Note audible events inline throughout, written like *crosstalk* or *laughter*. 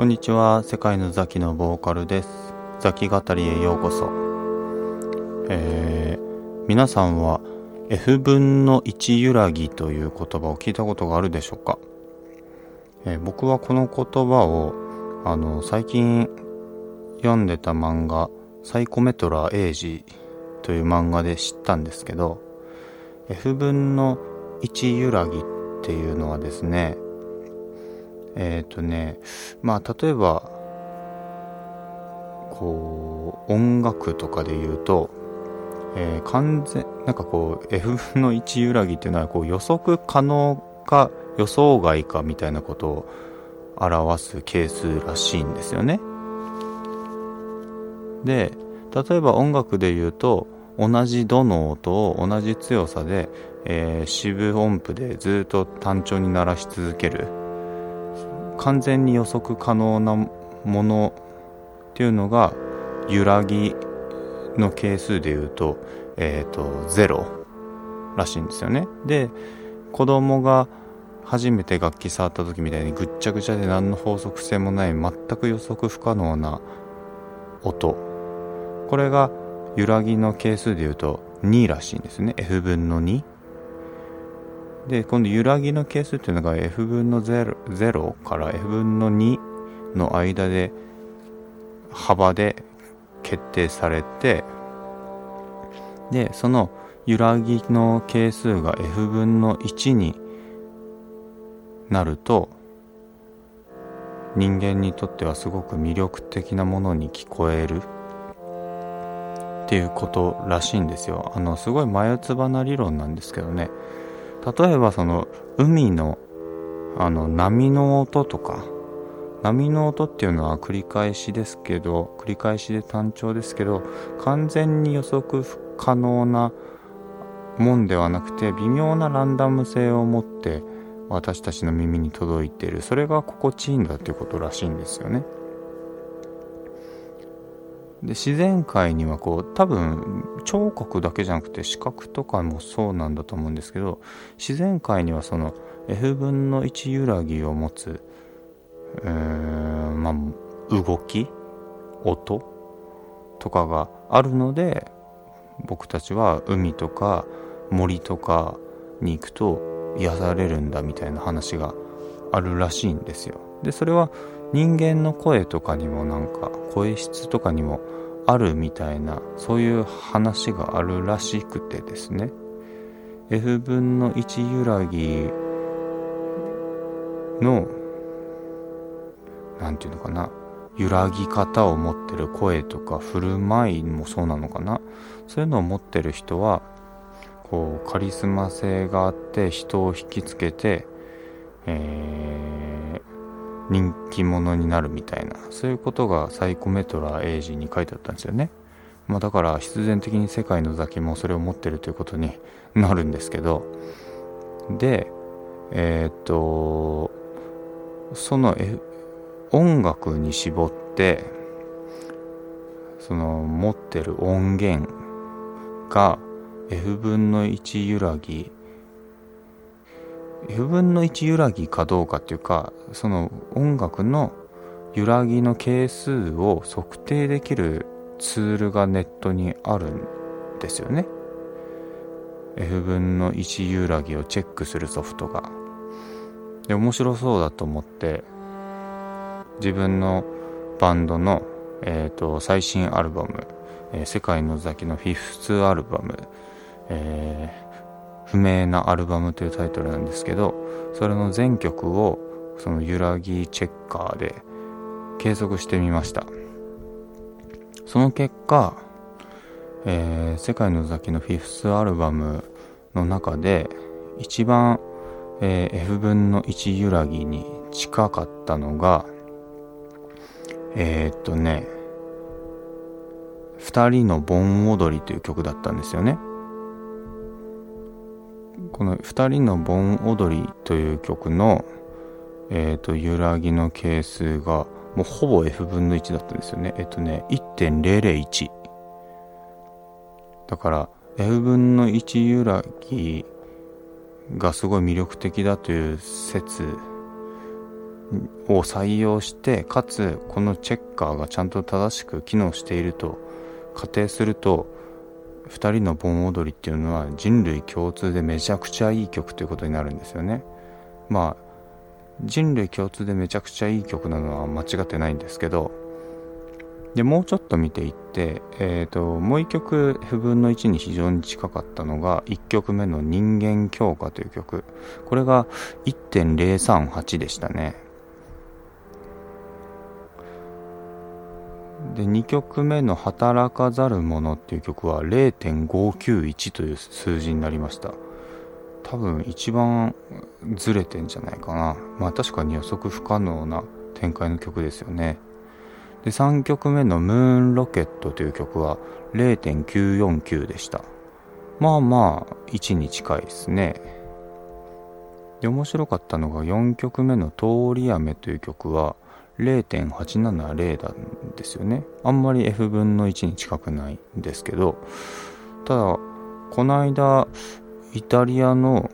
こんにちは。世界のザキのボーカルです。ザキ語りへようこそ。えー、皆さんは F 分の1揺らぎという言葉を聞いたことがあるでしょうか、えー、僕はこの言葉をあの最近読んでた漫画サイコメトラーエイジという漫画で知ったんですけど F 分の1揺らぎっていうのはですねえっ、ー、とねまあ例えばこう音楽とかで言うと、えー、完全なんかこう F 分の1揺らぎっていうのはこう予測可能か予想外かみたいなことを表す係数らしいんですよね。で例えば音楽で言うと同じドの音を同じ強さで、えー、四分音符でずっと単調に鳴らし続ける完全に予測可能なものっていうのが揺らぎの係数で言うと,、えーと、0らしいんですよね。で子供が初めて楽器触った時みたいにぐっちゃぐちゃで何の法則性もない全く予測不可能な音。これが揺らぎの係数で言うと2らしいんですね。F 分の2で今度揺らぎの係数っていうのが F 分の 0, 0から F 分の2の間で幅で決定されてでその揺らぎの係数が F 分の1になると人間にとってはすごく魅力的なものに聞こえるっていうことらしいんですよ。あのすごい眉唾な理論なんですけどね。例えばその海のあの波の音とか波の音っていうのは繰り返しですけど繰り返しで単調ですけど完全に予測不可能なもんではなくて微妙なランダム性を持って私たちの耳に届いているそれが心地いいんだっていうことらしいんですよね。で自然界にはこう多分聴覚だけじゃなくて視覚とかもそうなんだと思うんですけど自然界にはその F 分の1揺らぎを持つうーんまあ動き音とかがあるので僕たちは海とか森とかに行くと癒されるんだみたいな話があるらしいんですよ。でそれは人間の声とかにもなんか声質とかにもあるみたいなそういう話があるらしくてですね。F 分の1揺らぎの何て言うのかな揺らぎ方を持ってる声とか振る舞いもそうなのかな。そういうのを持ってる人はこうカリスマ性があって人を引きつけて、えー、人気者になるみたいな。そういうことがサイコメトラーエイジに書いてあったんですよね、まあ、だから必然的に世界のザキもそれを持ってるということになるんですけど。でえー、っとその、音楽に絞ってその持ってる音源が F 分の1揺らぎ F 分の1揺らぎかどうかっていうかその音楽の揺らぎの係数を測定できるツールがネットにあるんですよね。F 分の1揺らぎをチェックするソフトが。で面白そうだと思って自分のバンドの、えーと、最新アルバム「えー、世界の先のフィフスアルバム、えー、不明なアルバム」というタイトルなんですけどそれの全曲をその揺らぎチェッカーで計測してみましたその結果、えー、世界の先のフィフスアルバムの中で一番、えー、F 分の1揺らぎに近かったのがえー、っとね、二人の盆踊りという曲だったんですよね。この二人の盆踊りという曲の、えー、っと、揺らぎの係数が、もうほぼ F 分の1だったんですよね。えっとね、1.001。だから、F 分の1揺らぎがすごい魅力的だという説を採用してかつこのチェッカーがちゃんと正しく機能していると仮定すると2人の盆踊りっていうのは人類共通でめちゃくちゃいい曲ということになるんですよね。まあ人類共通でめちゃくちゃいい曲なのは間違ってないんですけどでもうちょっと見ていって、えーと、もう1曲不分の1に非常に近かったのが1曲目の「人間強化」という曲。これが1.038でしたね。で2曲目の「働かざる者」っていう曲は0.591という数字になりました。多分一番ずれてんじゃないかな。まあ確かに予測不可能な展開の曲ですよね。で3曲目の「ムーンロケット」という曲は0.949でした。まあまあ1に近いですね。で面白かったのが4曲目の「通り雨」という曲は0.870なんですよね。あんまり F 分の1に近くないんですけどただこの間イタリアの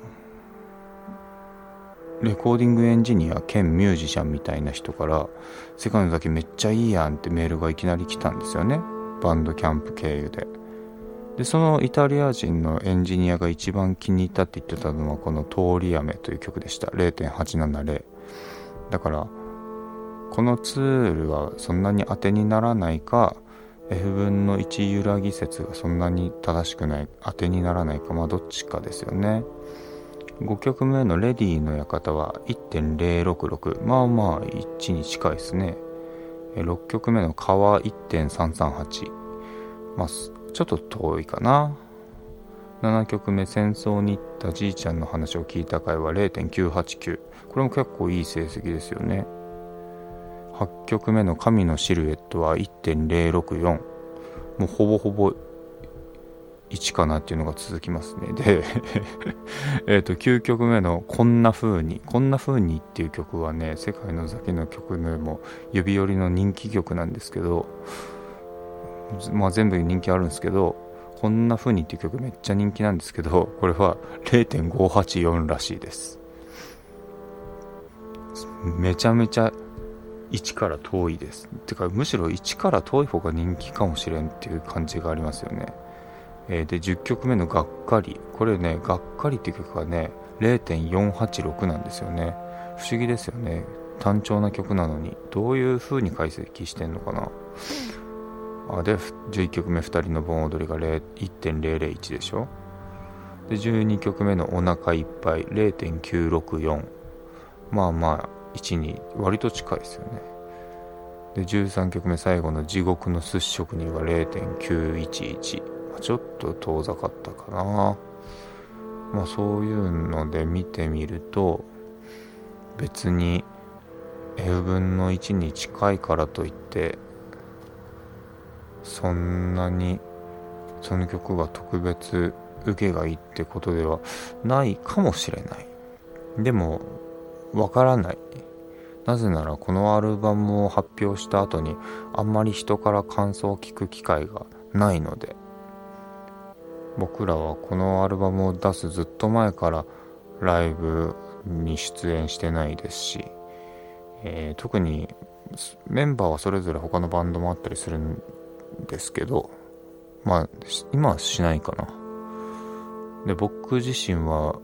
レコーディングエンジニア兼ミュージシャンみたいな人から「世界の先めっちゃいいやん」ってメールがいきなり来たんですよね。バンドキャンプ経由で。でそのイタリア人のエンジニアが一番気に入ったって言ってたのはこの「通り雨」という曲でした。0.870だからこのツールはそんなに当てにならないか F 分の1揺らぎ説がそんなに正しくない当てにならないかまあどっちかですよね。5曲目のレディーの館は1.066まあまあ1に近いですね。6曲目の川1.338まあちょっと遠いかな。7曲目戦争に行ったじいちゃんの話を聞いた回は0.989これも結構いい成績ですよね。8曲目の神のシルエットは1.064もうほぼほぼ1かなっていうのが続きますね。で *laughs* えと、9曲目のこんな風に、こんな風にっていう曲はね、世界の先の曲でも指折りの人気曲なんですけど、まあ全部人気あるんですけど、こんな風にっていう曲めっちゃ人気なんですけど、これは0.584らしいです。めちゃめちゃ1から遠いです。てか、むしろ1から遠い方が人気かもしれんっていう感じがありますよね。えー、で10曲目の「がっかり」これね「がっかり」っていう曲がね0.486なんですよね。不思議ですよね。単調な曲なのに。どういう風に解析してんのかな。あで11曲目2人の盆踊りが1.001でしょ。で12曲目の「お腹いっぱい」0.964まあまあ1に割と近いですよね。で13曲目最後の「地獄の寿司職人」は0.911ちょっと遠ざかったかな。まあそういうので見てみると別に F 分の1に近いからといってそんなにその曲が特別受けがいいってことではないかもしれない。でもわからない。なぜならこのアルバムを発表した後にあんまり人から感想を聞く機会がないので。僕らはこのアルバムを出すずっと前からライブに出演してないですし、えー、特にメンバーはそれぞれ他のバンドもあったりするんですけどまあ今はしないかな。で僕自身は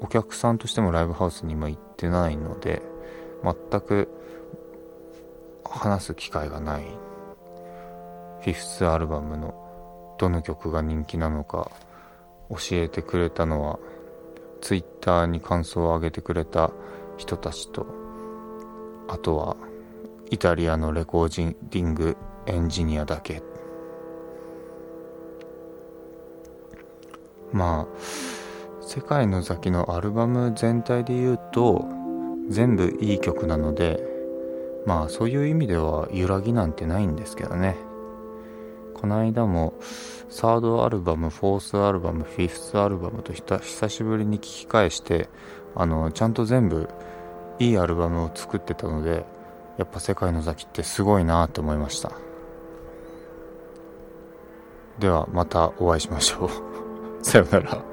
お客さんとしてもライブハウスに今行ってないので全く話す機会がない。フィフスアルバムのどの曲が人気なのか教えてくれたのはツイッターに感想を上げてくれた人たちとあとはイタリアのレコーディングエンジニアだけ。まあ世界の先のアルバム全体で言うと全部いい曲なのでまあそういう意味では揺らぎなんてないんですけどね。この間もサードアルバム、フォースアルバム、フィフスアルバムと久しぶりに聴き返してあのちゃんと全部いいアルバムを作ってたのでやっぱ世界の先ってすごいなと思いました。ではまたお会いしましょう。*laughs* さよなら。